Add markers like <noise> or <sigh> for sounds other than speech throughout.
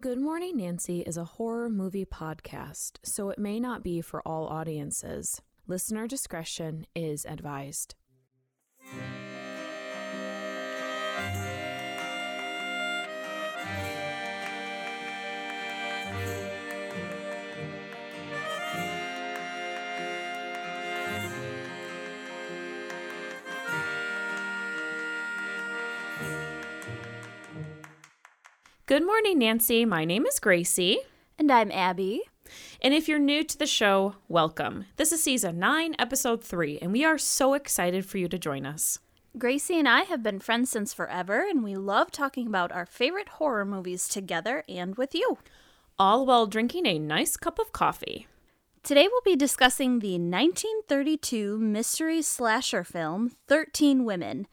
Good Morning Nancy is a horror movie podcast, so it may not be for all audiences. Listener discretion is advised. Good morning, Nancy. My name is Gracie. And I'm Abby. And if you're new to the show, welcome. This is season 9, episode 3, and we are so excited for you to join us. Gracie and I have been friends since forever, and we love talking about our favorite horror movies together and with you. All while drinking a nice cup of coffee. Today we'll be discussing the 1932 mystery slasher film 13 Women.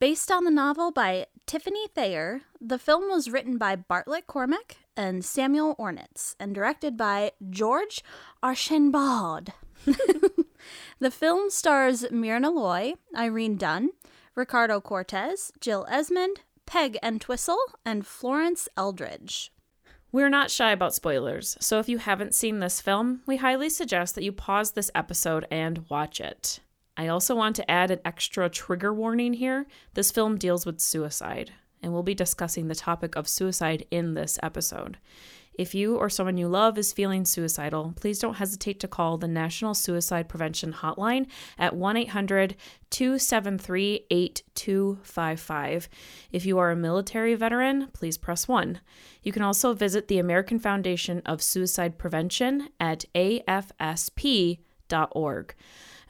Based on the novel by Tiffany Thayer, the film was written by Bartlett Cormack and Samuel Ornitz and directed by George Archainbaud. <laughs> the film stars Myrna Loy, Irene Dunne, Ricardo Cortez, Jill Esmond, Peg Entwistle, and Florence Eldridge. We're not shy about spoilers, so if you haven't seen this film, we highly suggest that you pause this episode and watch it. I also want to add an extra trigger warning here. This film deals with suicide, and we'll be discussing the topic of suicide in this episode. If you or someone you love is feeling suicidal, please don't hesitate to call the National Suicide Prevention Hotline at 1 800 273 8255. If you are a military veteran, please press 1. You can also visit the American Foundation of Suicide Prevention at afsp.org.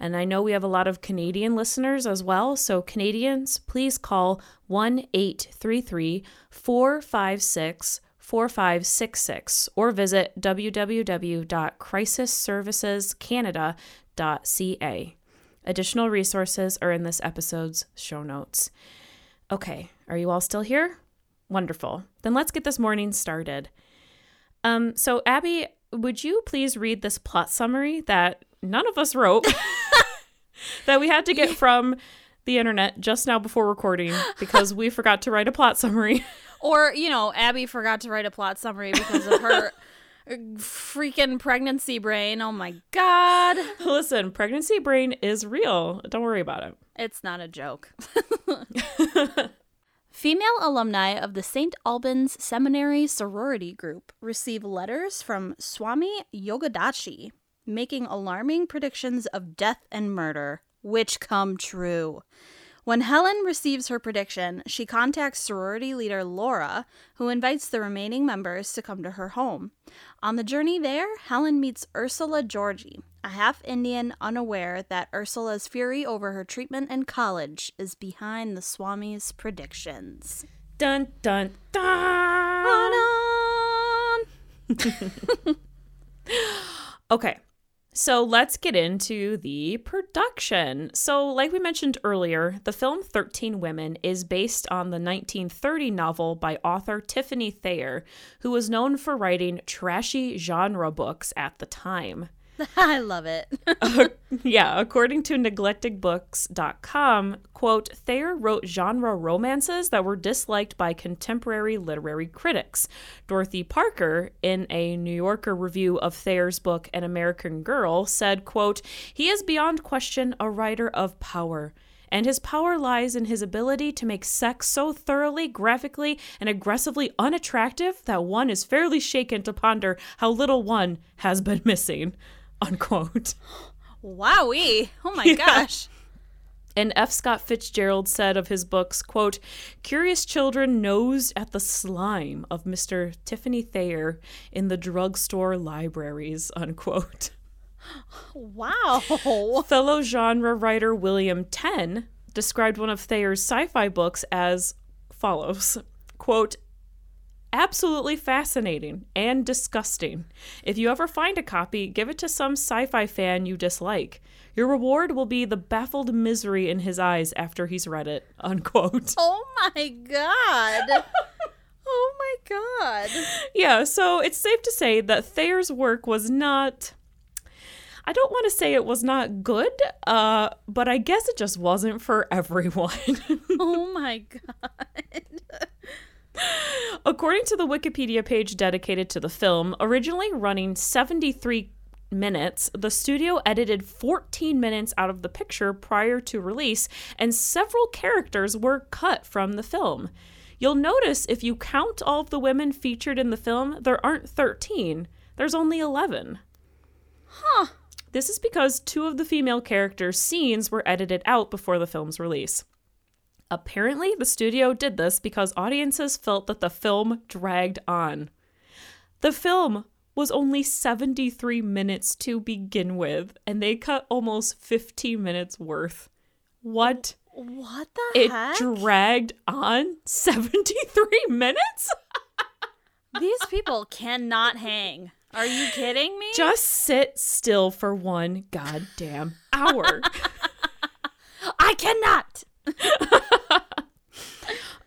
And I know we have a lot of Canadian listeners as well. So, Canadians, please call 1 833 456 4566 or visit www.crisisservicescanada.ca. Additional resources are in this episode's show notes. Okay, are you all still here? Wonderful. Then let's get this morning started. Um, so, Abby, would you please read this plot summary that none of us wrote <laughs> that we had to get <laughs> from the internet just now before recording because we forgot to write a plot summary. <laughs> Or, you know, Abby forgot to write a plot summary because of her freaking pregnancy brain. Oh my God. Listen, pregnancy brain is real. Don't worry about it. It's not a joke. <laughs> Female alumni of the St. Albans Seminary sorority group receive letters from Swami Yogadachi making alarming predictions of death and murder, which come true. When Helen receives her prediction, she contacts sorority leader Laura, who invites the remaining members to come to her home. On the journey there, Helen meets Ursula Georgi, a half Indian unaware that Ursula's fury over her treatment in college is behind the Swami's predictions. Dun dun dun! <laughs> okay, so let's get into the production. So, like we mentioned earlier, the film 13 Women is based on the 1930 novel by author Tiffany Thayer, who was known for writing trashy genre books at the time. <laughs> I love it. <laughs> uh, yeah, according to neglectedbooks.com, quote, Thayer wrote genre romances that were disliked by contemporary literary critics. Dorothy Parker, in a New Yorker review of Thayer's book An American Girl, said, quote, He is beyond question a writer of power and his power lies in his ability to make sex so thoroughly, graphically, and aggressively unattractive that one is fairly shaken to ponder how little one has been missing <laughs> unquote. Wowee. Oh my <laughs> yeah. gosh. And F. Scott Fitzgerald said of his books, quote, Curious children nosed at the slime of Mr. Tiffany Thayer in the drugstore libraries, unquote. Wow. <laughs> Fellow genre writer William Tenn described one of Thayer's sci-fi books as follows, quote, absolutely fascinating and disgusting. If you ever find a copy, give it to some sci fi fan you dislike. Your reward will be the baffled misery in his eyes after he's read it. <laughs> Unquote. Oh my god. oh my god. Yeah, so it's safe to say that Thayer's work was not. I don't want to say it was not good, uh, but I guess it just wasn't for <laughs> everyone. oh my god. <laughs> According to the Wikipedia page dedicated to the film, originally running 73 minutes, the studio edited 14 minutes out of the picture prior to release, and several characters were cut from the film. You'll notice if you count all of the women featured in the film, there aren't 13, there's only 11. Huh. This is because two of the female characters' scenes were edited out before the film's release. Apparently, the studio did this because audiences felt that the film dragged on. The film was only 73 minutes to begin with, and they cut almost 15 minutes worth. What? What the It heck? dragged on 73 <laughs> minutes? These people cannot hang. Are you kidding me? Just sit still for one goddamn hour. <laughs> I cannot. <laughs>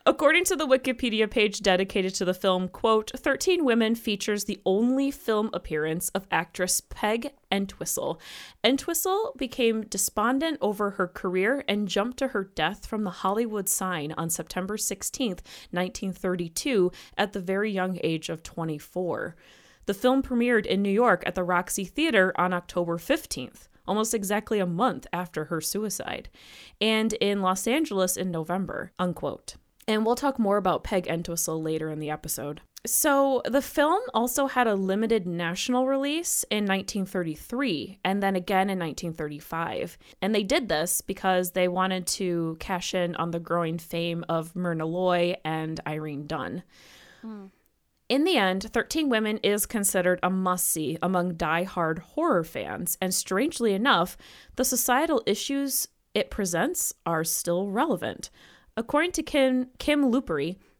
According to the Wikipedia page dedicated to the film, quote, 13 Women features the only film appearance of actress Peg Entwistle. Entwistle became despondent over her career and jumped to her death from the Hollywood sign on September 16th, 1932, at the very young age of 24. The film premiered in New York at the Roxy Theater on October 15th almost exactly a month after her suicide, and in Los Angeles in November, unquote. And we'll talk more about Peg Entwistle later in the episode. So, the film also had a limited national release in 1933 and then again in 1935. And they did this because they wanted to cash in on the growing fame of Myrna Loy and Irene Dunne. Hmm. In the end, 13 Women is considered a must see among die-hard horror fans, and strangely enough, the societal issues it presents are still relevant. According to Kim, Kim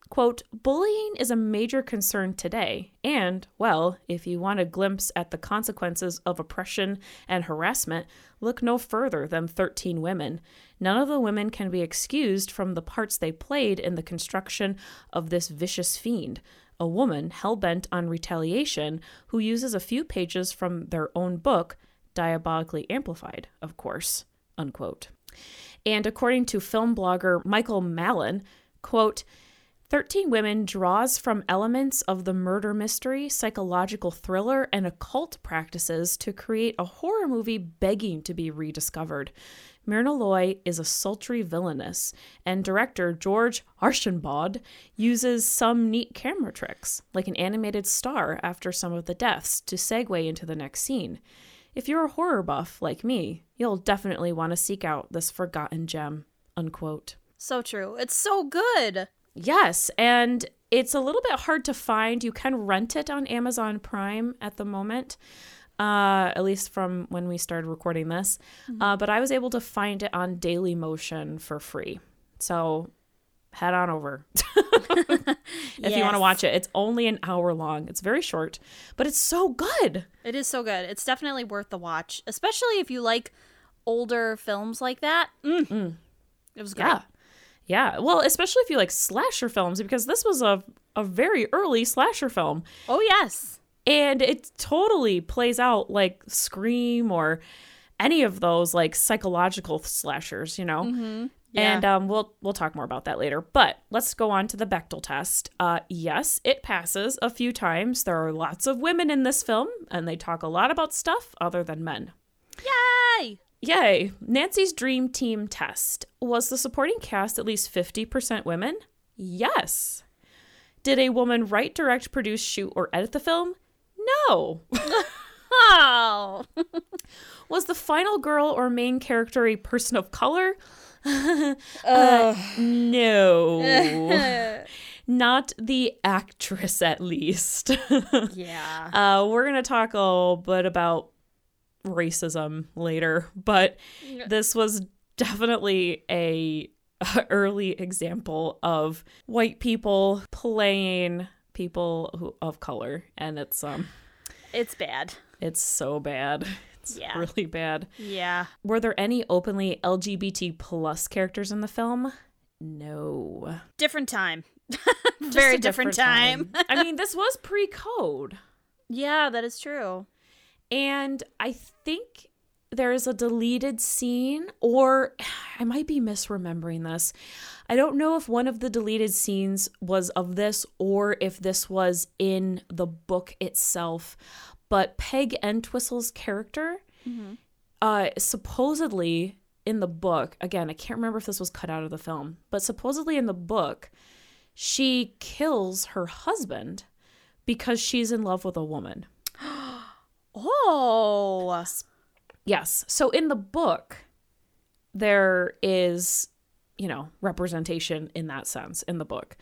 quote, bullying is a major concern today, and, well, if you want a glimpse at the consequences of oppression and harassment, look no further than 13 women. None of the women can be excused from the parts they played in the construction of this vicious fiend a woman hell bent on retaliation who uses a few pages from their own book, diabolically amplified, of course. Unquote. And according to film blogger Michael Mallon, quote, 13 Women draws from elements of the murder mystery, psychological thriller, and occult practices to create a horror movie begging to be rediscovered. Myrna Loy is a sultry villainess, and director George Archainbaud uses some neat camera tricks, like an animated star after some of the deaths, to segue into the next scene. If you're a horror buff like me, you'll definitely want to seek out this forgotten gem. Unquote. So true. It's so good. Yes, and it's a little bit hard to find. You can rent it on Amazon Prime at the moment, uh, at least from when we started recording this. Uh, but I was able to find it on Daily Motion for free. So head on over <laughs> if you want to watch it. It's only an hour long. It's very short, but it's so good. It is so good. It's definitely worth the watch, especially if you like older films like that. Mm. It was great. Yeah. Yeah. Well, especially if you like slasher films, because this was a, a very early slasher film. Oh yes. And it totally plays out like Scream or any of those like psychological slashers, you know? Mm-hmm. Yeah. And um, we'll we'll talk more about that later. But let's go on to the Bechdel test. Uh, yes, it passes a few times. There are lots of women in this film, and they talk a lot about stuff other than men. Yay! Yay! Nancy's dream team test. Was the supporting cast at least 50% women? Yes. Did a woman write, direct, produce, shoot, or edit the film? No. Oh. <laughs> Was the final girl or main character a person of color? <laughs> Uh, no. <laughs> Not the actress, at least. yeah. uh, we're going to talk a little bit about racism later, but this was definitely a, <laughs> a early example of white people playing people who, of color, and it's um It's bad. it's so bad. It's Yeah. really bad. Yeah. Were there any openly LGBT plus characters in the film? No. Different time. <laughs> Very a different, time. <laughs> I mean, this was pre-code. yeah, that is true. And I think there's a deleted scene, or <sighs> I might be misremembering this. I don't know if one of the deleted scenes was of this or if this was in the book itself, but Peg Entwistle's character, uh, supposedly in the book, again, I can't remember if this was cut out of the film, but supposedly in the book, she kills her husband because she's in love with a woman. Oh. Yes. So in the book, there is, you know, representation in that sense in the book.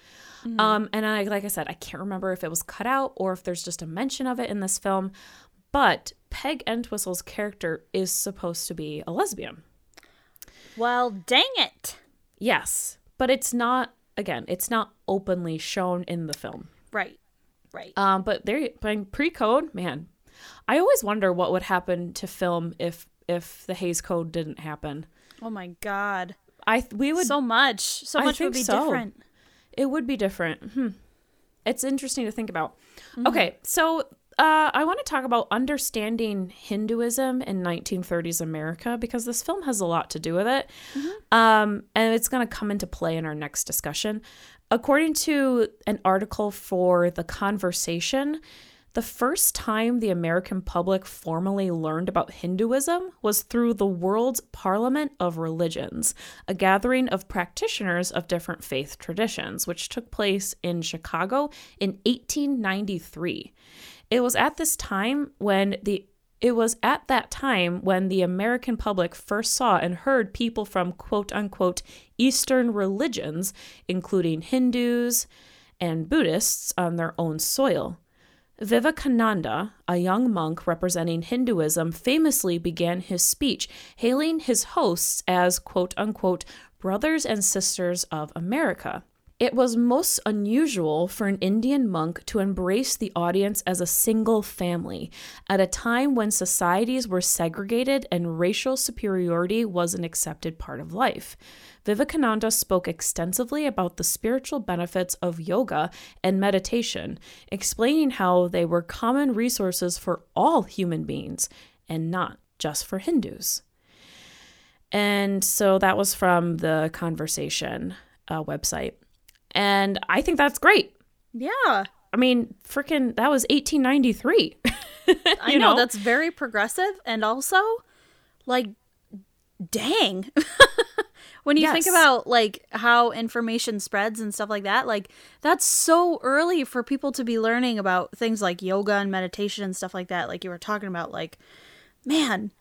Um, and I, like I said, I can't remember if it was cut out or if there's just a mention of it in this film. But Peg Entwistle's character is supposed to be a lesbian. Well, dang it. Yes, but it's not. Again, it's not openly shown in the film. Right. Right. Um, but there, but pre-code, man, I always wonder what would happen to film if if the Hays Code didn't happen. oh my god. I we would So much. So I much would be so. different. It would be different. Hmm. It's interesting to think about. Okay, so uh, I want to talk about understanding Hinduism in 1930s America because this film has a lot to do with it. Um, and it's going to come into play in our next discussion. According to an article for The Conversation, the first time the American public formally learned about Hinduism was through the World's Parliament of Religions, a gathering of practitioners of different faith traditions, which took place in Chicago in 1893. It was at this time when the it was at that time when the American public first saw and heard people from quote unquote Eastern religions, including Hindus and Buddhists, on their own soil. Vivekananda, a young monk representing Hinduism, famously began his speech hailing his hosts as quote unquote brothers and sisters of America. It was most unusual for an Indian monk to embrace the audience as a single family at a time when societies were segregated and racial superiority was an accepted part of life. Vivekananda spoke extensively about the spiritual benefits of yoga and meditation, explaining how they were common resources for all human beings and not just for Hindus. And so that was from the Conversation uh, website. And I think that's great. Yeah. I mean, freaking, that was 1893. <laughs> I know, know? that's very progressive and also like dang. <laughs> when you think about like how information spreads and stuff like that, like that's so early for people to be learning about things like yoga and meditation and stuff like that like you were talking about like man,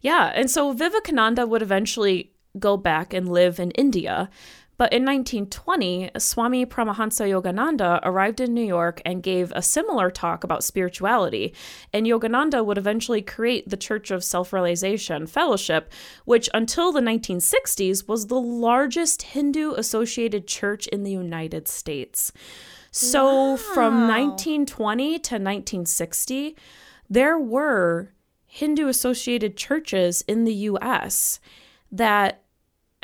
Yeah, and so Vivekananda would eventually go back and live in India. But in 1920, Swami Paramahansa Yogananda arrived in New York and gave a similar talk about spirituality. And Yogananda would eventually create the Church of Self Realization Fellowship, which until the 1960s was the largest Hindu associated church in the United States. So from 1920 to 1960, there were Hindu associated churches in the US that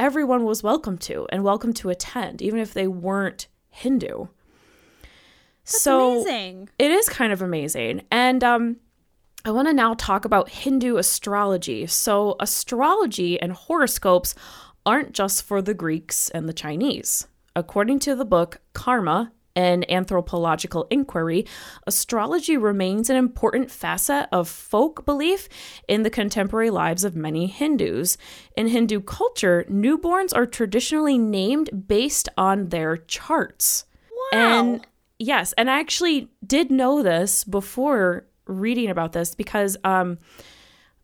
everyone was welcome to and welcome to attend, even if they weren't Hindu. that's so amazing. it is kind of amazing. And um, I want to now talk about Hindu astrology. So, astrology and horoscopes aren't just for the Greeks and the Chinese. According to the book Karma, an anthropological inquiry, astrology remains an important facet of folk belief in the contemporary lives of many Hindus. In Hindu culture, newborns are traditionally named based on their charts. Wow. And yes, and I actually did know this before reading about this because um,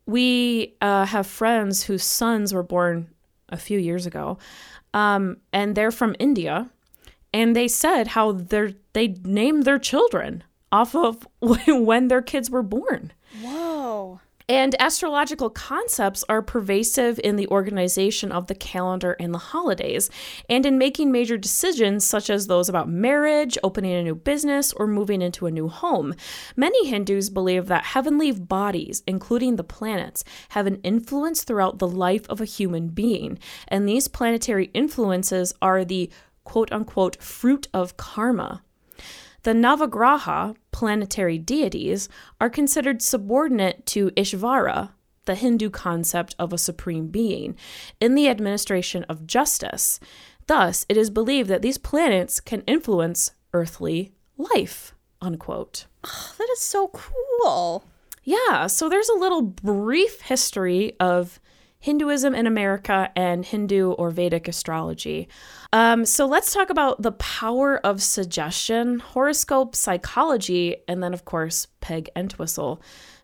we uh, have friends whose sons were born a few years ago, um, and they're from India, and they said how they they named their children off of <laughs> when their kids were born. Whoa. And astrological concepts are pervasive in the organization of the calendar and the holidays, and in making major decisions such as those about marriage, opening a new business, or moving into a new home. Many Hindus believe that heavenly bodies, including the planets, have an influence throughout the life of a human being, and these planetary influences are the quote unquote fruit of karma. The Navagraha, planetary deities, are considered subordinate to Ishvara, the Hindu concept of a supreme being, in the administration of justice. Thus, it is believed that these planets can influence earthly life. Unquote. Oh, that is so cool. Yeah, so there's a little brief history of Hinduism in America and Hindu or Vedic astrology. Um, so let's talk about the power of suggestion, horoscope psychology, and then, of course, Peg Entwistle.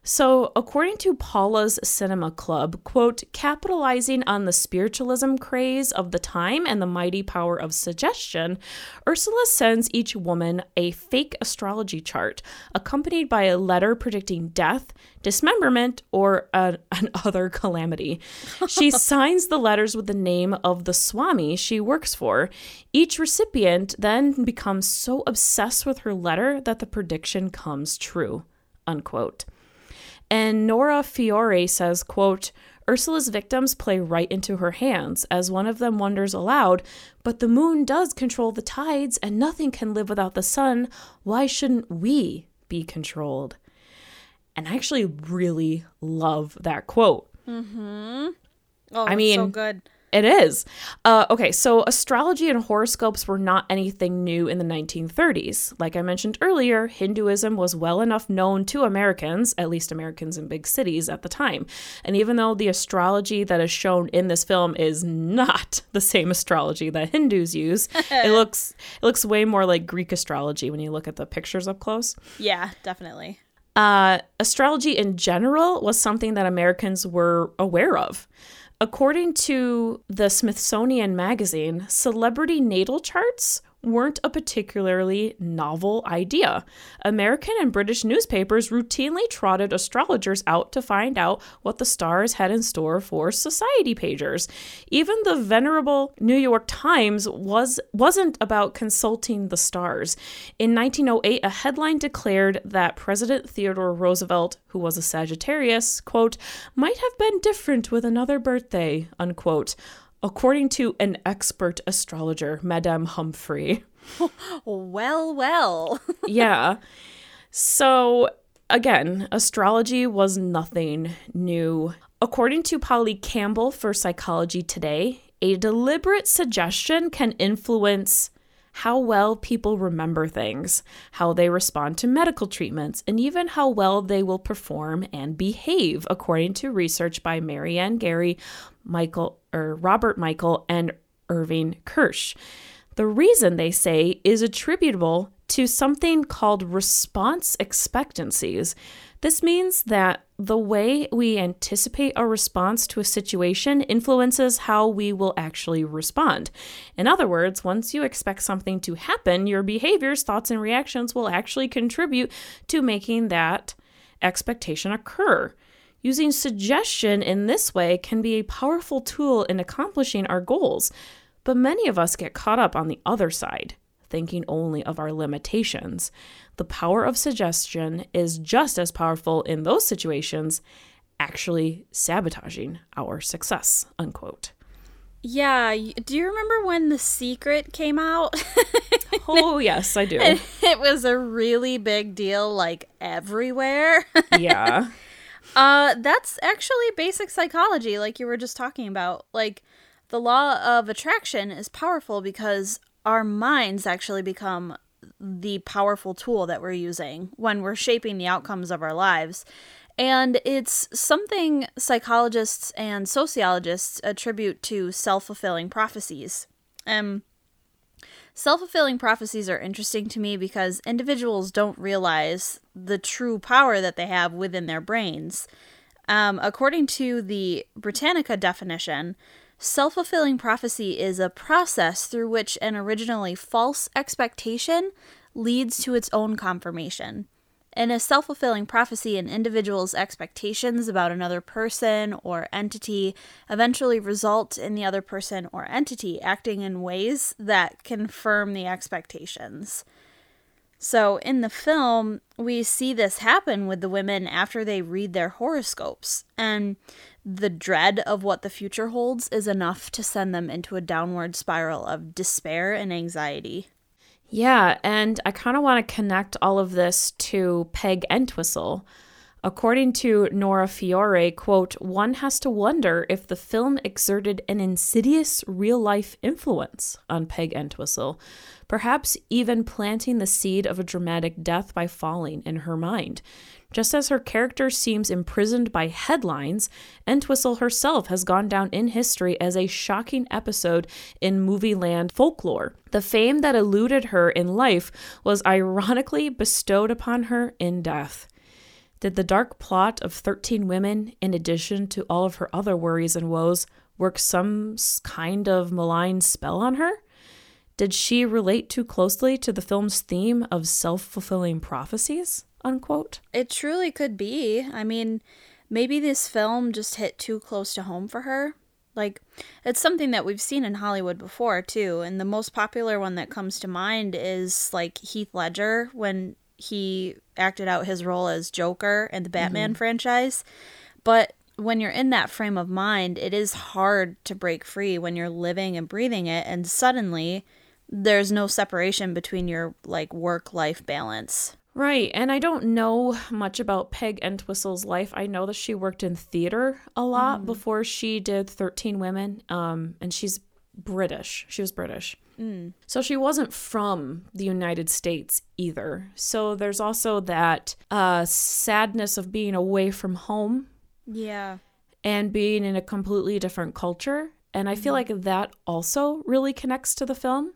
So, according to Paula's Cinema Club, quote, capitalizing on the spiritualism craze of the time and the mighty power of suggestion, Ursula sends each woman a fake astrology chart, accompanied by a letter predicting death, dismemberment, or a, <laughs> an other calamity. She <laughs> signs the letters with the name of the Swami she works for. Each recipient then becomes so obsessed with her letter that the prediction comes true. Unquote. And Nora Fiore says, quote, Ursula's victims play right into her hands, as one of them wonders aloud, but the moon does control the tides, and nothing can live without the sun. Why shouldn't we be controlled? And I actually really love that quote. Mm-hmm. Oh, I mean, so good. It is. Uh, okay, so astrology and horoscopes were not anything new in the 1930s. Like I mentioned earlier, Hinduism was well enough known to Americans, at least Americans in big cities at the time. And even though the astrology that is shown in this film is not <laughs> the same astrology that Hindus use, <laughs> it looks it looks way more like Greek astrology when you look at the pictures up close. Yeah, definitely. Uh, astrology in general was something that Americans were aware of. According to the Smithsonian Magazine, celebrity natal charts weren't a particularly novel idea. American and British newspapers routinely trotted astrologers out to find out what the stars had in store for society pagers. Even the venerable New York Times was wasn't about consulting the stars. In 1908, a headline declared that President Theodore Roosevelt, who was a Sagittarius, quote, might have been different with another birthday, unquote according to an expert astrologer, Madame Humphrey. well, well. <laughs> yeah. So, again, astrology was nothing new. According to Polly Campbell for Psychology Today, a deliberate suggestion can influence how well people remember things, how they respond to medical treatments, and even how well they will perform and behave, according to research by Maryanne Garry, Michael or Robert Michael, and Irving Kirsch. The reason they say is attributable to something called response expectancies. This means that the way we anticipate a response to a situation influences how we will actually respond. In other words, once you expect something to happen, your behaviors, thoughts, and reactions will actually contribute to making that expectation occur. Using suggestion in this way can be a powerful tool in accomplishing our goals, but many of us get caught up on the other side thinking only of our limitations. The power of suggestion is just as powerful in those situations, actually sabotaging our success. Unquote. Yeah, do you remember when The Secret came out? <laughs> oh, yes, I do. <laughs> it was a really big deal like everywhere. <laughs> yeah. Uh that's actually basic psychology like you were just talking about. Like the law of attraction is powerful because our minds actually become the powerful tool that we're using when we're shaping the outcomes of our lives. And it's something psychologists and sociologists attribute to self fulfilling prophecies. Um, self fulfilling prophecies are interesting to me because individuals don't realize the true power that they have within their brains. Um, according to the Britannica definition, Self fulfilling prophecy is a process through which an originally false expectation leads to its own confirmation. In a self fulfilling prophecy, an individual's expectations about another person or entity eventually result in the other person or entity acting in ways that confirm the expectations. So, in the film, we see this happen with the women after they read their horoscopes. And the dread of what the future holds is enough to send them into a downward spiral of despair and anxiety. Yeah, and I kind of want to connect all of this to Peg Entwistle. According to Nora Fiore, quote, one has to wonder if the film exerted an insidious real life influence on Peg Entwistle, perhaps even planting the seed of a dramatic death by falling in her mind. Just as her character seems imprisoned by headlines, Entwistle herself has gone down in history as a shocking episode in movie land folklore. The fame that eluded her in life was ironically bestowed upon her in death. Did the dark plot of 13 women, in addition to all of her other worries and woes, work some kind of malign spell on her? Did she relate too closely to the film's theme of self fulfilling prophecies? Unquote. It truly could be. I mean, maybe this film just hit too close to home for her. Like, it's something that we've seen in Hollywood before, too. And the most popular one that comes to mind is like Heath Ledger when he acted out his role as Joker in the Batman mm-hmm. franchise. But when you're in that frame of mind, it is hard to break free when you're living and breathing it, and suddenly there's no separation between your like work life balance. Right, and I don't know much about Peg Entwistle's life. I know that she worked in theater a lot mm. before she did 13 Women, um, and she's British. She was British. Mm. So she wasn't from the United States either. So there's also that uh, sadness of being away from home. Yeah. And being in a completely different culture. And I feel mm-hmm. like that also really connects to the film.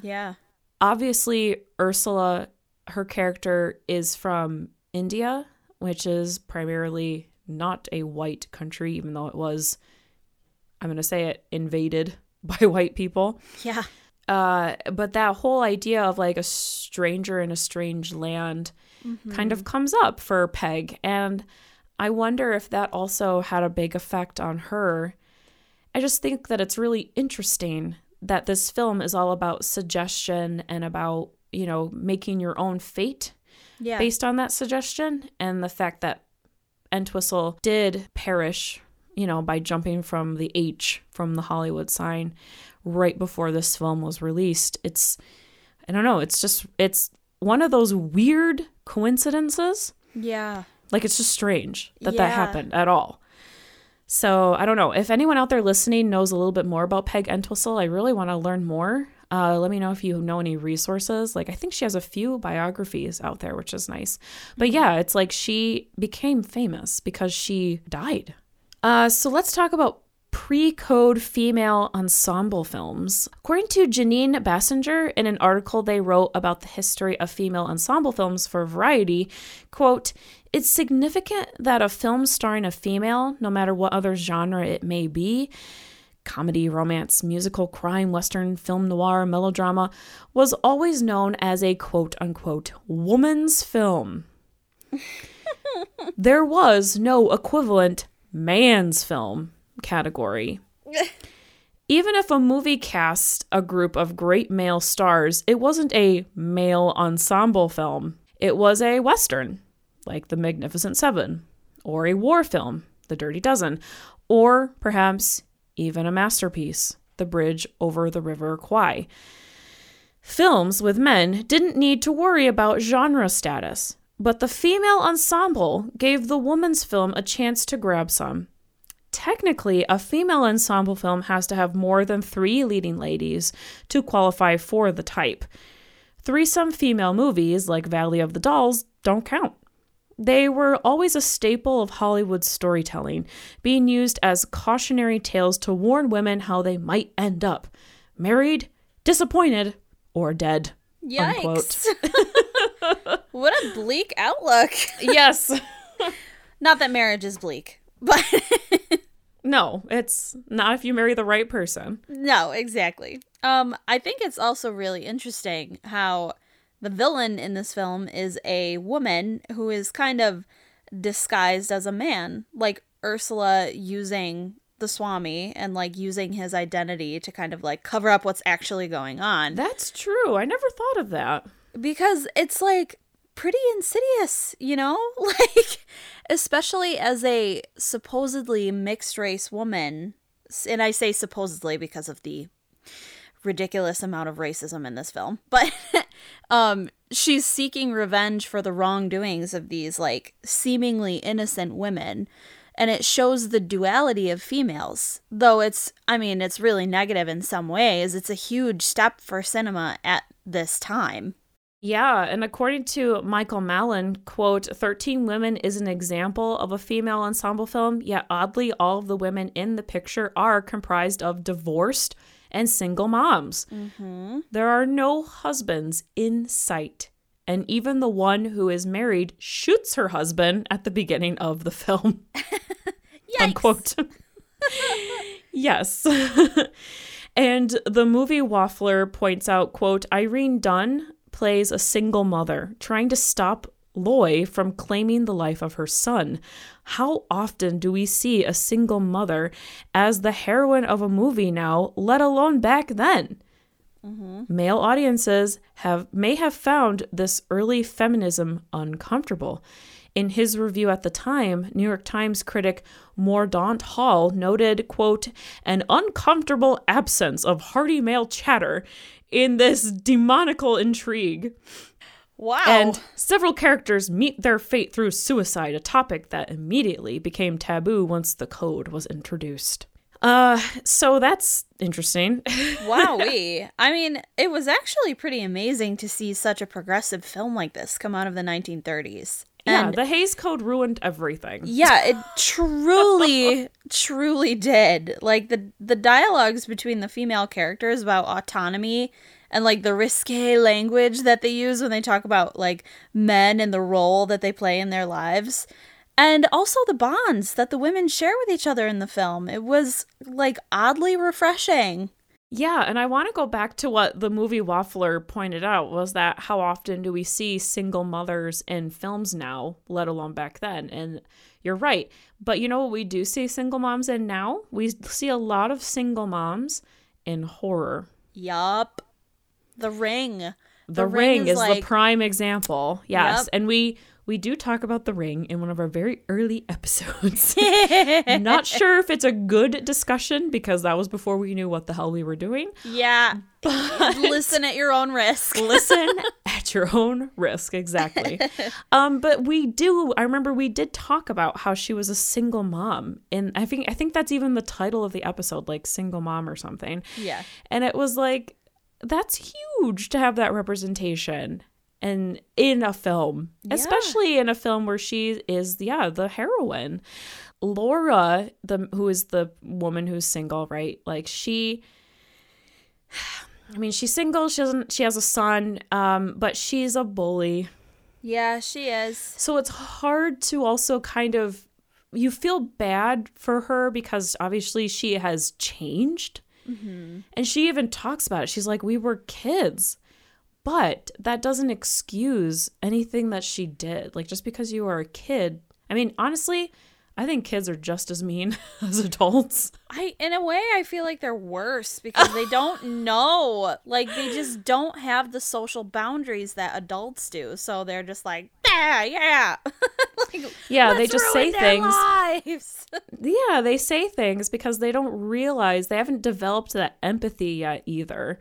Yeah. Obviously, Ursula, her character is from India, which is primarily not a white country, even though it was, I'm going to say it, invaded <laughs> by white people. Yeah. Uh, but that whole idea of like a stranger in a strange land mm-hmm. kind of comes up for Peg. And I wonder if that also had a big effect on her. I just think that it's really interesting that this film is all about suggestion and about, you know, making your own fate yeah. based on that suggestion. And the fact that Entwistle did perish, you know, by jumping from the H from the Hollywood sign right before this film was released. It's, I don't know, it's just, it's one of those weird coincidences. Yeah. Like it's just strange that yeah. that happened at all. So I don't know. If anyone out there listening knows a little bit more about Peg Entwistle, I really want to learn more. Uh, let me know if you know any resources. Like I think she has a few biographies out there, which is nice. But mm-hmm. yeah, it's like she became famous because she died. Uh, so let's talk about pre code female ensemble films. According to Jeanine Basinger, in an article they wrote about the history of female ensemble films for Variety, quote, it's significant that a film starring a female, no matter what other genre it may be, comedy, romance, musical, crime, western, film noir, melodrama, was always known as a quote unquote woman's film. <laughs> there was no equivalent man's film category. <laughs> Even if a movie cast a group of great male stars, it wasn't a male ensemble film. It was a Western, like The Magnificent Seven, or a war film, The Dirty Dozen, or perhaps even a masterpiece, The Bridge Over the River Kwai. Films with men didn't need to worry about genre status, but the female ensemble gave the woman's film a chance to grab some. Technically, a female ensemble film has to have more than three leading ladies to qualify for the type. Threesome female movies, like Valley of the Dolls, don't count. They were always a staple of Hollywood storytelling, being used as cautionary tales to warn women how they might end up married, disappointed, or dead. Yikes. <laughs> what a bleak outlook. <laughs> yes. Not that marriage is bleak, but <laughs> no, it's not if you marry the right person. No, exactly. Um, I think it's also really interesting how the villain in this film is a woman who is kind of disguised as a man, like Ursula using the Swami and like using his identity to kind of like cover up what's actually going on. That's true. I never thought of that. Because it's like pretty insidious, you know? <laughs> Like, especially as a supposedly mixed race woman. And I say supposedly because of the ridiculous amount of racism in this film. <laughs> But um she's seeking revenge for the wrongdoings of these like seemingly innocent women. And it shows the duality of females though it's i mean it's really negative in some ways. It's a huge step for cinema at this time. Yeah, and according to Michael Mallon, quote, 13 Women is an example of a female ensemble film, yet oddly, all of the women in the picture are comprised of divorced and single moms. Mm-hmm. There are no husbands in sight. And even the one who is married shoots her husband at the beginning of the film. <laughs> <laughs> Unquote. <laughs> yes. and the movie Waffler points out, quote, Irene Dunne plays a single mother trying to stop Loy from claiming the life of her son. How often do we see a single mother as the heroine of a movie now, let alone back then? Mm-hmm. Male audiences have may have found this early feminism uncomfortable. In his review at the time, New York Times critic Mordaunt Hall noted, quote, an uncomfortable absence of hearty male chatter in this demonical intrigue. Wow. And several characters meet their fate through suicide, a topic that immediately became taboo once the code was introduced. Uh, so that's interesting. <laughs> Wowee. I mean, it was actually pretty amazing to see such a progressive film like this come out of the 1930s. And yeah, the Hays Code ruined everything. Yeah, it <laughs> truly, truly did. Like the the dialogues between the female characters about autonomy and like the risque language that they use when they talk about like men and the role that they play in their lives. And also the bonds that the women share with each other in the film. It was like oddly refreshing. Yeah, and I want to go back to what the movie Waffler pointed out was that how often do we see single mothers in films now, let alone back then? And you're right. But you know what we do see single moms in now? We see a lot of single moms in horror. Yup. The Ring. The, the Ring, ring, is, is like... the prime example. Yes. Yep. And we we do talk about the ring in one of our very early <laughs> episodes. <laughs> Not sure if it's a good discussion because that was before we knew what the hell we were doing. Yeah. But <laughs> listen at your own risk. listen at your own risk, exactly. um, but we do I remember we did talk about how she was a single mom. And I think I think that's even the title of the episode, like single mom or something. Yeah. And it was like that's huge to have that representation and in a film, yeah. especially in a film where she is yeah the heroine. Laura, the who is the woman who's single, right? Like she. <sighs> I mean, she's single. She doesn't. She has a son, um, but she's a bully. Yeah, she is. So it's hard to also kind of you feel bad for her because obviously she has changed. Mm-hmm. And she even talks about it. She's like, We were kids. But that doesn't excuse anything that she did. Like, just because you are a kid, I mean, honestly, I think kids are just as mean <laughs> as adults. I in a way I feel like they're worse because they don't <laughs> know. Like they just don't have the social boundaries that adults do. So they're just like, yeah, yeah. <laughs> like, yeah, they just say things. yeah, they say things because they don't realize they haven't developed that empathy yet either.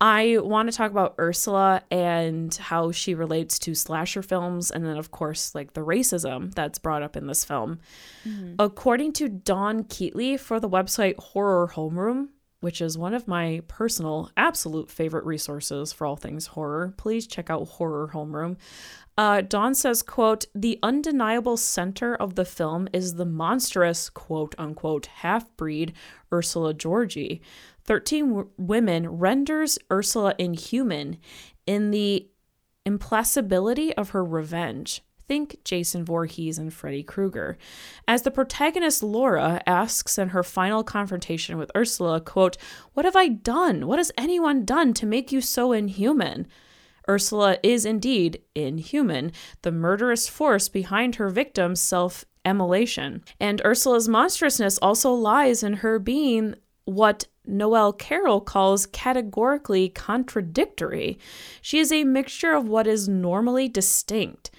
I want to talk about Ursula and how she relates to slasher films, and then, of course, like the racism that's brought up in this film. Mm-hmm. According to Dawn Keetley for the website Horror Homeroom, which is one of my personal absolute favorite resources for all things horror, please check out Horror Homeroom. Uh, Dawn says, quote, the undeniable center of the film is the monstrous, quote unquote, half breed Ursula Georgi. 13 w- Women renders Ursula inhuman in the implacability of her revenge. Think Jason Voorhees and Freddy Krueger. As the protagonist Laura asks in her final confrontation with Ursula, quote, What have I done? What has anyone done to make you so inhuman? Ursula is indeed inhuman, the murderous force behind her victim's self immolation. And Ursula's monstrousness also lies in her being what Noël Carroll calls categorically contradictory. She is a mixture of what is normally distinct.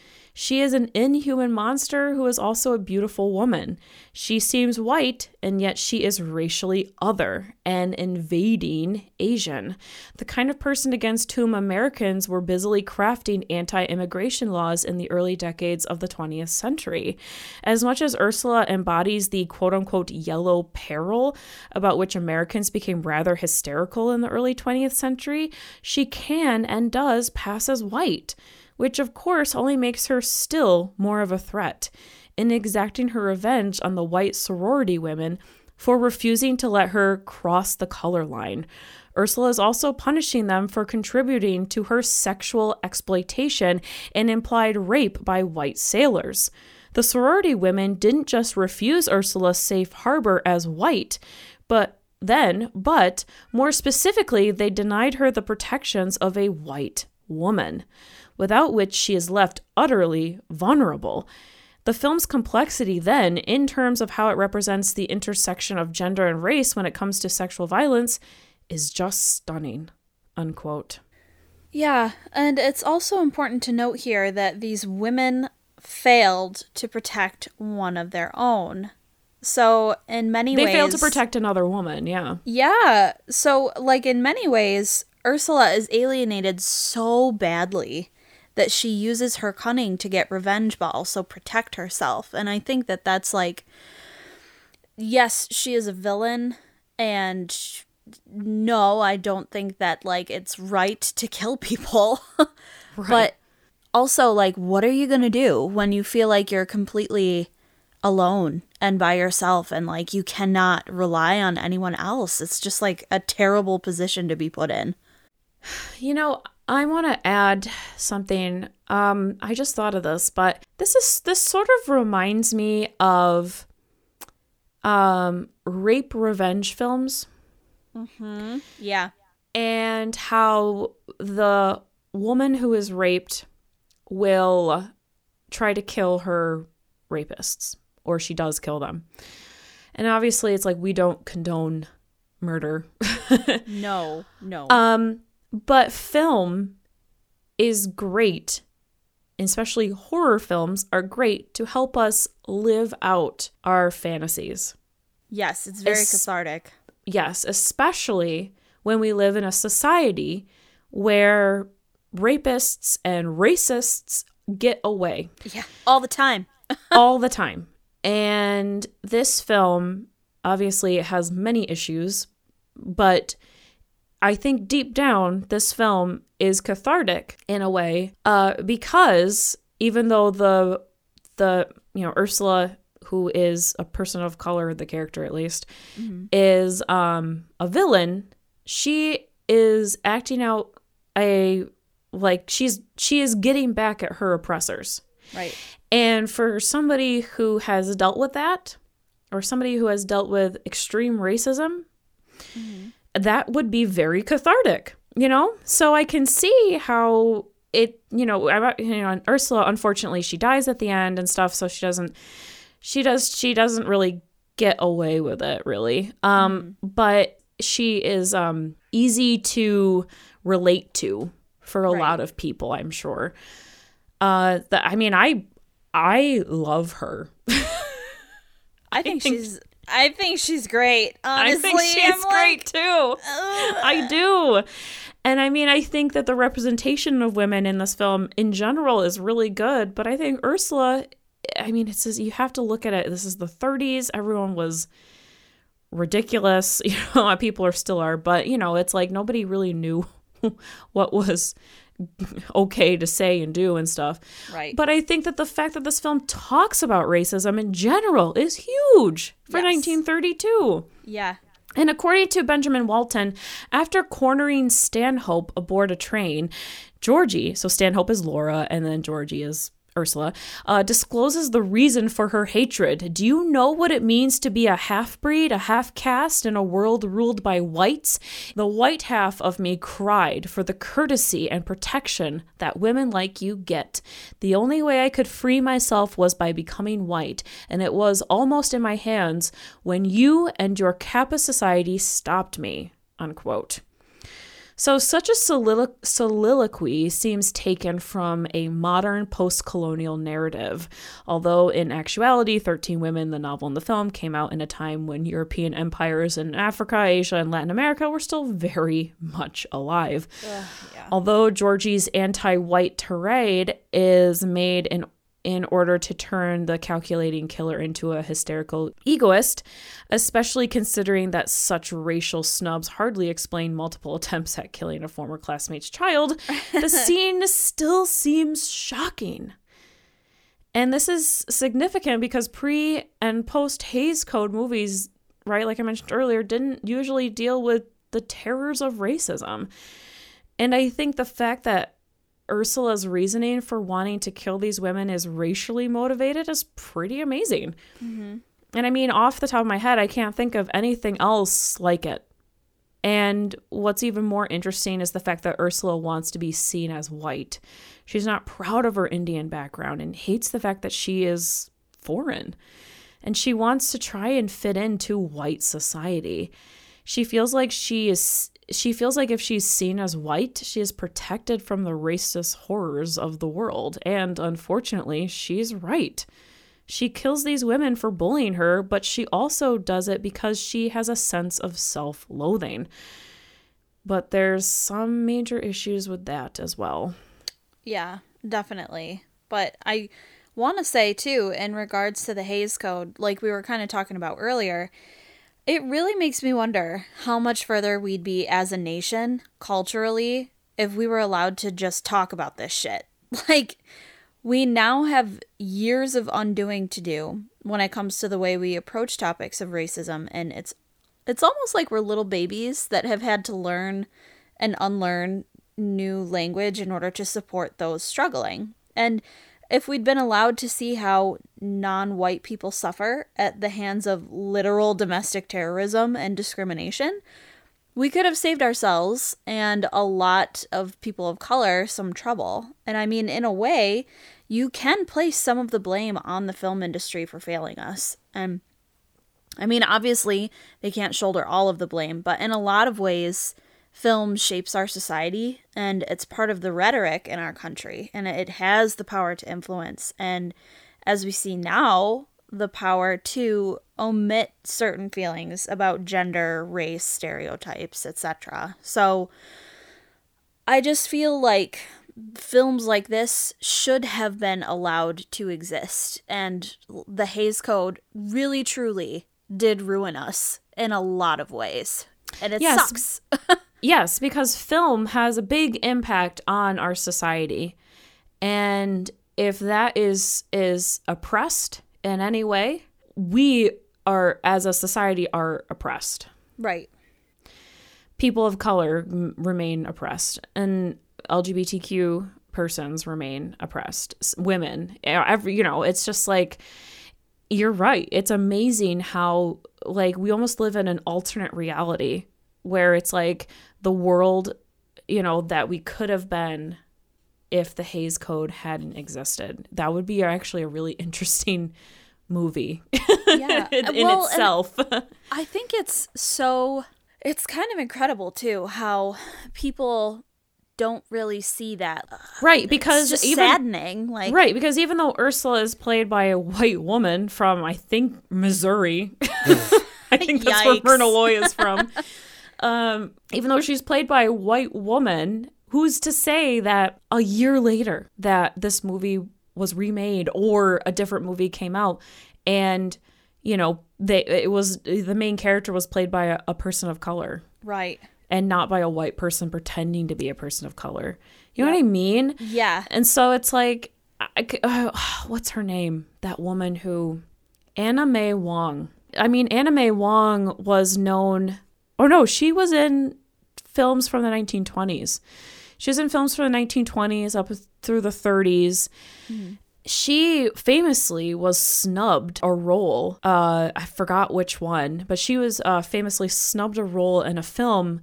She is an inhuman monster who is also a beautiful woman. She seems white, and yet she is racially other and invading Asian, the kind of person against whom Americans were busily crafting anti immigration laws in the early decades of the 20th century. As much as Ursula embodies the quote unquote yellow peril about which Americans became rather hysterical in the early 20th century, she can and does pass as white, which of course only makes her still more of a threat in exacting her revenge on the white sorority women for refusing to let her cross the color line. Ursula is also punishing them for contributing to her sexual exploitation and implied rape by white sailors. The sorority women didn't just refuse Ursula's safe harbor as white, but then, but more specifically, they denied her the protections of a white woman, without which she is left utterly vulnerable. The film's complexity, then, in terms of how it represents the intersection of gender and race when it comes to sexual violence, is just stunning. Unquote. Yeah, and it's also important to note here that these women failed to protect one of their own. So, in many they ways. They failed to protect another woman, yeah. Yeah. So, like, in many ways, Ursula is alienated so badly that she uses her cunning to get revenge but also protect herself. And I think that that's like yes, she is a villain and no, I don't think that like it's right to kill people. <laughs> right. But also like what are you going to do when you feel like you're completely alone and by yourself and like you cannot rely on anyone else? It's just like a terrible position to be put in. <sighs> You know, I want to add something. Um, I just thought of this, but this is this sort of reminds me of um, rape revenge films. Mm-hmm. Yeah, and how the woman who is raped will try to kill her rapists, or she does kill them. And obviously, it's like we don't condone murder. <laughs> no, no. Um, but film is great, especially horror films are great to help us live out our fantasies. Yes, it's very es- cathartic. Yes, especially when we live in a society where rapists and racists get away. Yeah, all the time. <laughs> all the time. And this film obviously has many issues, but I think deep down, this film is cathartic in a way, uh, because even though the the you know Ursula, who is a person of color, the character at least, mm-hmm. is um, a villain, she is acting out a like she's she is getting back at her oppressors. Right. And for somebody who has dealt with that, or somebody who has dealt with extreme racism, mm-hmm that would be very cathartic, you know? So I can see how it, you know, you know, Ursula unfortunately she dies at the end and stuff, so she doesn't she does she doesn't really get away with it really. Um mm. but she is um easy to relate to for a right. lot of people, I'm sure. Uh that I mean, I I love her. <laughs> I think, I think she's I think she's great. Honestly, I think she's great too. I do. And I mean, I think that the representation of women in this film in general is really good, but I think Ursula, I mean, it says you have to look at it. This is the 30s. Everyone was ridiculous. <laughs> You know, people are still are, but you know, it's like nobody really knew <laughs> what was okay to say and do and stuff. Right. But I think that the fact that this film talks about racism in general is huge for yes. 1932. Yeah. And according to Benjamin Walton, after cornering Stanhope aboard a train, Georgi, so Stanhope is Laura and then Georgi is Ursula, uh, discloses the reason for her hatred. Do you know what it means to be a half breed, a half caste in a world ruled by whites? The white half of me cried for the courtesy and protection that women like you get. The only way I could free myself was by becoming white, and it was almost in my hands when you and your Kappa society stopped me. Unquote. So, such a solilo- soliloquy seems taken from a modern post colonial narrative, although in actuality, 13 Women, the novel and the film, came out in a time when European empires in Africa, Asia, and Latin America were still very much alive. Ugh, yeah. Although Georgi's anti white tirade is made in in order to turn the calculating killer into a hysterical egoist, especially considering that such racial snubs hardly explain multiple <laughs> attempts at killing a former classmate's child, the <laughs> scene still seems shocking. And this is significant because pre and post Hays Code movies, right, like I mentioned earlier, didn't usually deal with the terrors of racism. And I think the fact that Ursula's reasoning for wanting to kill these women is racially motivated is pretty amazing. Mm-hmm. And I mean, off the top of my head, I can't think of anything else like it. And what's even more interesting is the fact that Ursula wants to be seen as white. She's not proud of her Indian background and hates the fact that she is foreign. And she wants to try and fit into white society. She feels like she is she feels like if she's seen as white, she is protected from the racist horrors of the world. And unfortunately, she's right. She kills these women for bullying her, but she also does it because she has a sense of self loathing. But there's some major issues with that as well. Yeah, definitely. But I want to say, too, in regards to the Hays Code, like we were kind of talking about earlier, it really makes me wonder how much further we'd be as a nation, culturally, if we were allowed to just talk about this shit. <laughs> Like, we now have years of undoing to do when it comes to the way we approach topics of racism, and it's it's almost like we're little babies that have had to learn and unlearn new language in order to support those struggling. And if we'd been allowed to see how non white people suffer at the hands of literal domestic terrorism and discrimination, we could have saved ourselves and a lot of people of color some trouble. And I mean, in a way, you can place some of the blame on the film industry for failing us. And I mean, obviously, they can't shoulder all of the blame, but in a lot of ways, film shapes our society and it's part of the rhetoric in our country and it has the power to influence. And as we see now the power to omit certain feelings about gender race stereotypes etc so i just feel like films like this should have been allowed to exist and the Hays Code really truly did ruin us in a lot of ways and it yes. sucks <laughs> Yes, because film has a big impact on our society. And if that is is oppressed in any way, we are as a society are oppressed. Right. People of color m- remain oppressed and LGBTQ persons remain oppressed. Women, every you know, it's just like you're right. It's amazing how like we almost live in an alternate reality where it's like the world, you know, that we could have been if the Hays Code hadn't existed. That would be actually a really <laughs> interesting movie yeah. <laughs> in, in well, itself. <laughs> I think it's so it's kind of incredible too how people don't really see that. Right, because it's even saddening. Like Right, because even though Ursula is played by a white woman from I think Missouri. I think that's Yikes. where Myrna Loy is from. Um, even though she's played by a white woman, who's to say that a year later that this movie was remade or a different movie came out and you know they it was the main character was played by a, a person of color. Right. And not by a white person pretending to be a person of color. You know what i mean? Yeah. And so it's like I, uh, <sighs> what's her name? That woman who anna may wong. I mean anna may wong was known Oh no, she was in films from the 1920s. She was in films from the 1920s up through the 30s. Mm-hmm. She famously was snubbed a role. Uh, I forgot which one, but she was uh, famously snubbed a role in a film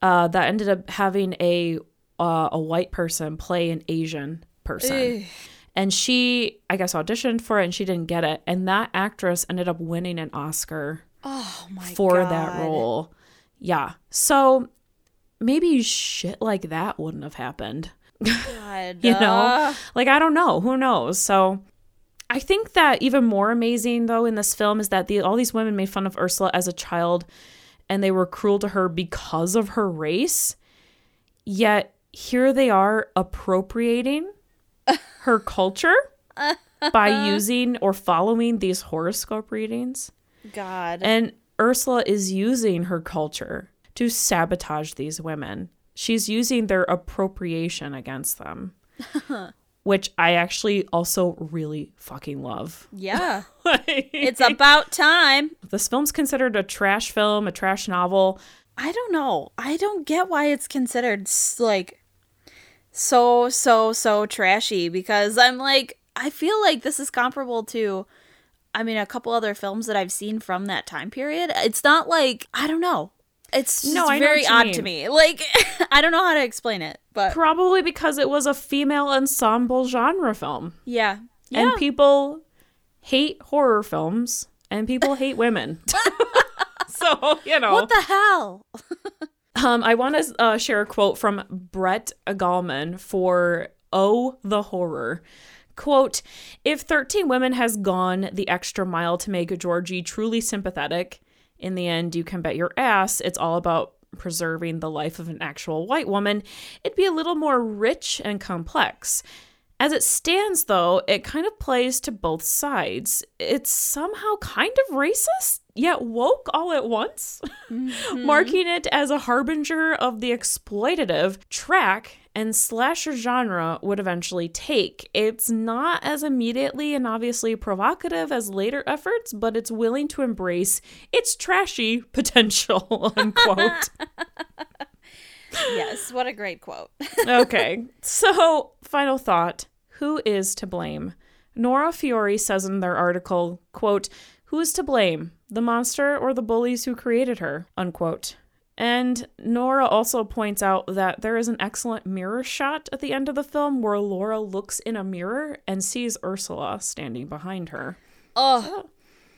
uh, that ended up having a uh, a white person play an Asian person. And she, I guess, auditioned for it and she didn't get it. And that actress ended up winning an Oscar oh for God. that role. Yeah. So maybe shit like that wouldn't have happened. God, <laughs> you know? Like, I don't know. Who knows? So I think that even more amazing, though, in this film is that the, all these women made fun of Ursula as a child and they were cruel to her because of her race. Yet here they are appropriating <laughs> her culture by <laughs> using or following these horoscope readings. God. And Ursula is using her culture to sabotage these women. She's using their appropriation against them, <laughs> which I actually also really fucking love. yeah. <laughs> Like, It's about time. this film's considered a trash film, a trash novel. I don't know. I don't get why it's considered like so so so trashy because I'm like I feel like this is comparable to I mean a couple other films that I've seen from that time period. It's not like I don't know. It's just No, very odd mean. to me. <laughs> Like <laughs> I don't know how to explain it, but Probably because it was a female ensemble genre film. yeah. Yeah. And people hate horror films and people hate women. <laughs> so, you know. what the hell? Um, I want to uh, share a quote from Brett Gallman for Oh the Horror. Quote If 13 Women has gone the extra mile to make Georgi truly sympathetic, in the end, you can bet your ass it's all about preserving the life of an actual white woman. It'd be a little more rich and complex. As it stands, though, it kind of plays to both sides. It's somehow kind of racist, yet woke all at once, <laughs> mm-hmm. marking it as a harbinger of the exploitative track and slasher genre would eventually take. It's not as immediately and obviously provocative as later efforts, but it's willing to embrace its trashy <laughs> potential, unquote. <laughs> yes, what a great quote. <laughs> okay. So, final thought Who is to blame? Nora Fiore says in their article, quote, Who is to blame? The monster or the bullies who created her? Unquote. And Nora also points out that there is an excellent mirror shot at the end of the film where Laura looks in a mirror and sees Ursula standing behind her. Oh,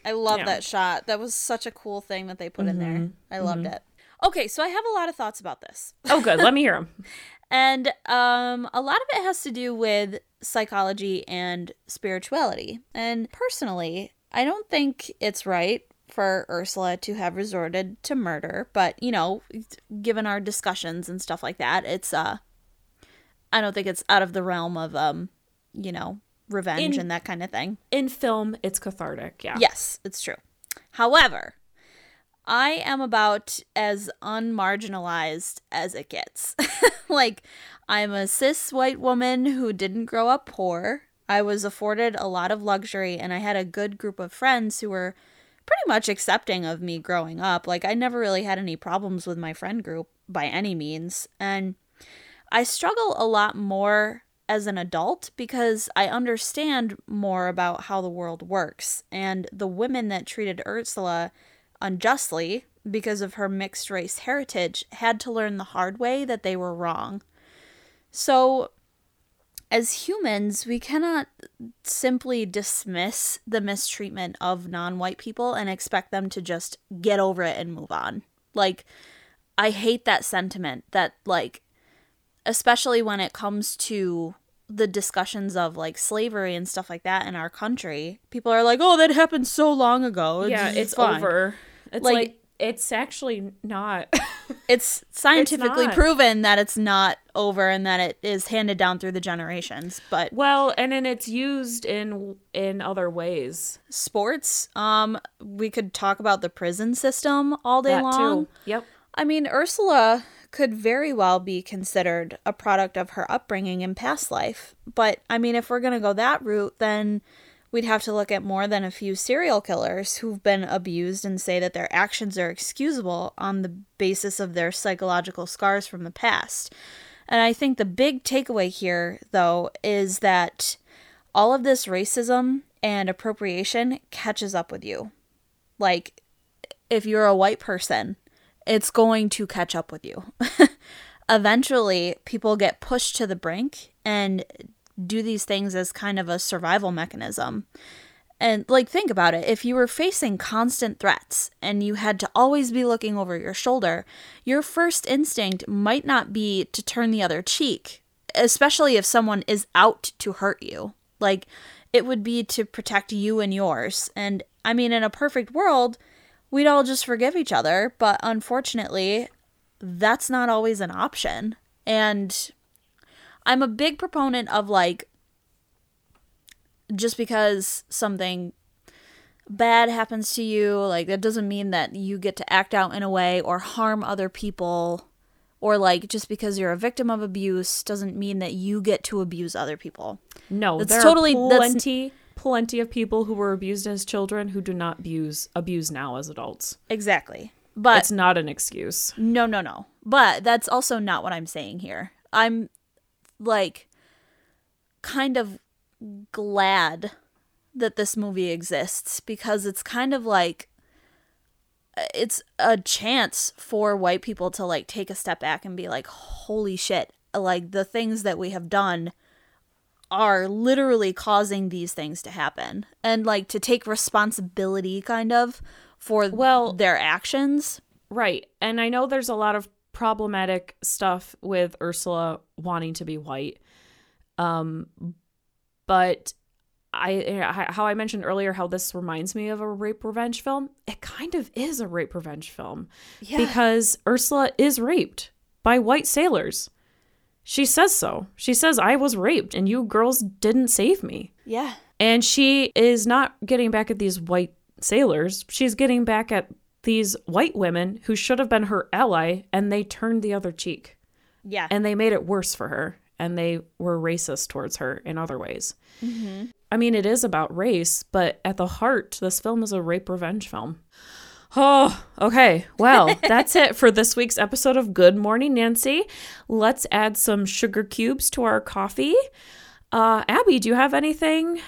I love Yeah. that shot. That was such a cool thing that they put in there. I loved it. Okay, so I have a lot of thoughts about this. Oh, good. Let me hear them. <laughs> And um, a lot of it has to do with psychology and spirituality. And personally, I don't think it's right for Ursula to have resorted to murder, but you know, given our discussions and stuff like that, it's uh I don't think it's out of the realm of um, you know, revenge In- and that kind of thing. In film, it's cathartic. Yeah. Yes, it's true. However, I am about as unmarginalized as it gets. <laughs> like, I'm a cis white woman who didn't grow up poor. I was afforded a lot of luxury, and I had a good group of friends who were pretty much accepting of me growing up. Like, I never really had any problems with my friend group by any means. And I struggle a lot more as an adult because I understand more about how the world works. And the women that treated Ursula unjustly because of her mixed race heritage had to learn the hard way that they were wrong. So, as humans, we cannot simply dismiss the mistreatment of non white people and expect them to just get over it and move on. Like, I hate that sentiment that, like, especially when it comes to the discussions of like slavery and stuff like that in our country, people are like, "Oh, that happened so long ago." Yeah, it's fine." over. It's Like- like, it's actually not. <laughs> It's scientifically not. proven that it's not over and that it is handed down through the generations. But well, and then it's used in in other ways. sports, um, we could talk about the prison system all day That long. too. Yep. I mean, Ursula could very well be considered a product of her upbringing in past life. But I mean, if we're going to go that route, then we'd have to look at more than a few serial killers who've been abused and say that their actions are excusable on the basis of their psychological scars from the past. And I think the big takeaway here, though, is that all of this racism and appropriation catches up with you. Like, if you're a white person, it's going to catch up with you. <laughs> Eventually, people get pushed to the brink and do these things as kind of a survival mechanism. And like think about it, if you were facing constant threats and you had to always be looking over your shoulder, your first instinct might not be to turn the other cheek, especially if someone is out to hurt you. Like it would be to protect you and yours. And I mean in a perfect world, we'd all just forgive each other, but unfortunately, that's not always an option. And I'm a big proponent of like just because something bad happens to you, like that doesn't mean that you get to act out in a way or harm other people or like just because you're a victim of abuse doesn't mean that you get to abuse other people. No, That's there totally- are that's- plenty, plenty of people who were abused as children who do not abuse abuse now as adults. Exactly. But it's not an excuse. No, no, no. But that's also not what I'm saying here. I'm like kind of glad that this movie exists because it's kind of like uh, it's a chance for white people to like take a step back and be like holy shit like the things that we have done are literally causing these things to happen and like to take responsibility kind of for Well- their actions Right. And I know there's a lot of problematic stuff with Ursula wanting to be white. Um but I how I mentioned earlier how this reminds me of a rape revenge film. It kind of is a rape revenge film yeah because Ursula is raped by white sailors. She says so. She says I was raped and you girls didn't save me. yeah And she is not getting back at these white sailors. She's getting back at these white women who should have been her ally and they turned the other cheek. Yeah. And they made it worse for her and they were racist towards her in other ways. I mean, it is about race, but at the heart, this film is a rape revenge film. Oh, okay. Well, <laughs> that's it for this week's episode of Good Morning Nancy. Let's add some sugar cubes to our coffee. Uh, Abby, do you have anything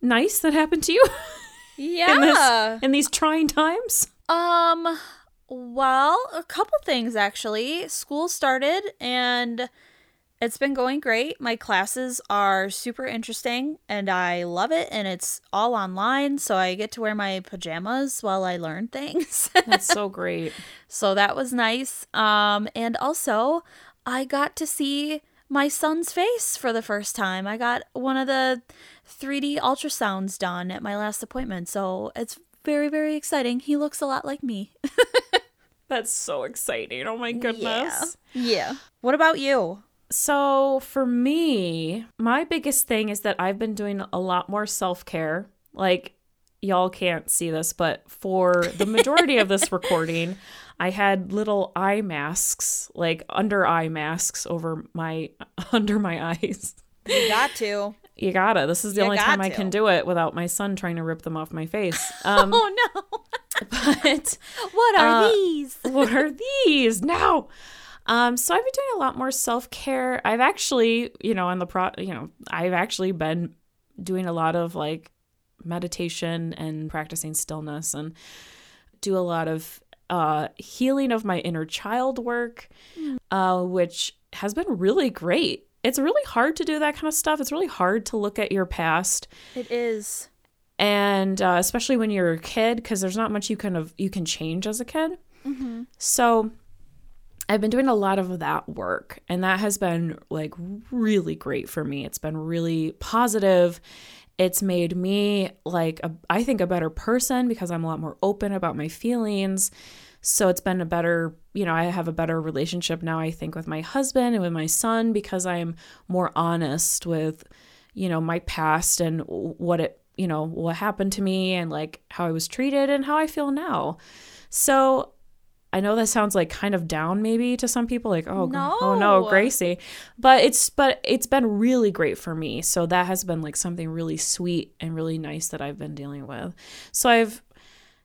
nice that happened to you <laughs> yeah. in this in these trying times? Um well, a couple things actually. School started and it's been going great. My classes are super interesting and I love it and it's all online, so I get to wear my pajamas while I learn <laughs> things. That's so great. so that was nice. Um and also I got to see my son's face for the first time. I got one of the 3D ultrasounds done at my last appointment. So it's very very exciting. He looks a lot like me. <laughs> That's so exciting. Oh my goodness. Yeah. yeah. What about you? So, for me, my biggest thing is that I've been doing a lot more self care. Like, y'all can't see this, but for the majority of this <laughs> recording, I had little eye masks, like under eye masks over my <laughs> under my eyes. You got to. You gotta. This is the You only time I can do it without my son trying to rip them off my face. <laughs> Um, Oh no. <laughs> but <laughs> what are Uh, these? what are these now? Um, so I've been doing a lot more self care. I've actually, you know, on the pro, you know, I've actually been doing a lot of like meditation and practicing stillness and do a lot of uh, healing of my inner child work, uh, which has been really great. It's really hard to do that kind of stuff. It's really hard to look at your past. It is. and uh, especially when you're a kid because there's not much you kind of you can change as a kid. So i've been doing a lot of that work and that has been like really great for me. It's been really positive. It's made me like a, i think a better person because i'm a lot more open about my feelings so it's been a better you know i have a better relationship now i think with my husband and with my son because i'm more honest with you know my past and what it you know what happened to me and like how i was treated and how i feel now. So i know that sounds like kind of down maybe to some people like oh oh no No. gracie. But it's but it's been really great for me. So that has been like something really sweet and really nice that i've been dealing with. So i've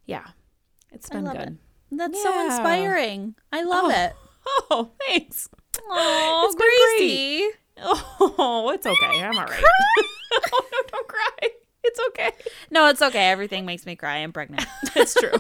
yeah it's been good. it. That's so inspiring. I love Oh, it. <laughs> oh thanks Oh, It's been great. Oh it's okay i'm all right oh <laughs> no don't cry it's okay No, it's okay. Everything makes me cry. I'm pregnant. <laughs> it's true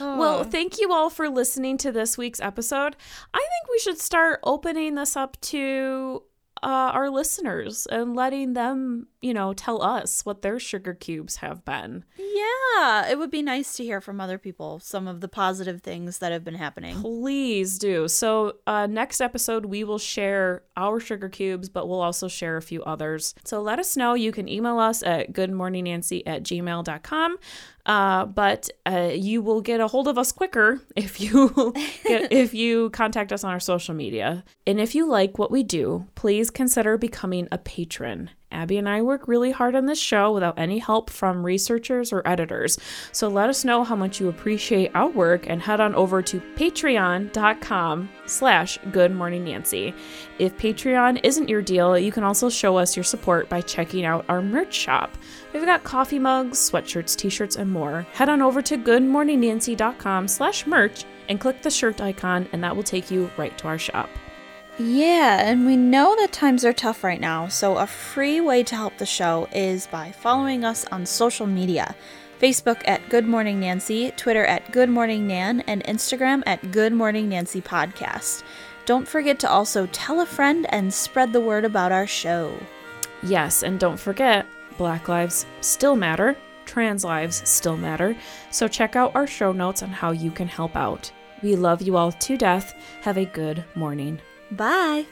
Oh. Well, thank you all for listening to this week's episode. I think we should start opening this up to uh, our listeners and letting them, you know, tell us what their sugar cubes have been. Yeah, it would be nice to hear from other people some of the positive things that have been happening. Please do. So, uh, next episode, we will share our sugar cubes, but we'll also share a few others. So, let us know. You can email us at goodmorningnancy at gmail.com. Uh, but uh, you will get a hold of us quicker <laughs> if you <laughs> get, if you contact us on our social media. And if you like what we do, please consider becoming a patron. Abby and I work really hard on this show without any help from researchers or editors. So let us know how much you appreciate our work and head on over to patreon.com slash good morning Nancy. If Patreon isn't your deal, you can also show us your support by checking out our merch shop. We've got coffee mugs, sweatshirts, t-shirts, and more. Head on over to goodmorningnancy.com slash merch and click the shirt icon and that will take you right to our shop. Yeah, and we know that times are tough right now, so a free way to help the show is by following us on social media. Facebook at Good Morning Nancy, Twitter at Good Morning Nan, and Instagram at Good Morning Nancy Podcast. Don't forget to also tell a friend and spread the word about our show. Yes, and don't forget, Black lives still matter, trans lives still matter, so check out our show notes on how you can help out. We love you all to death. Have a good morning. Bye.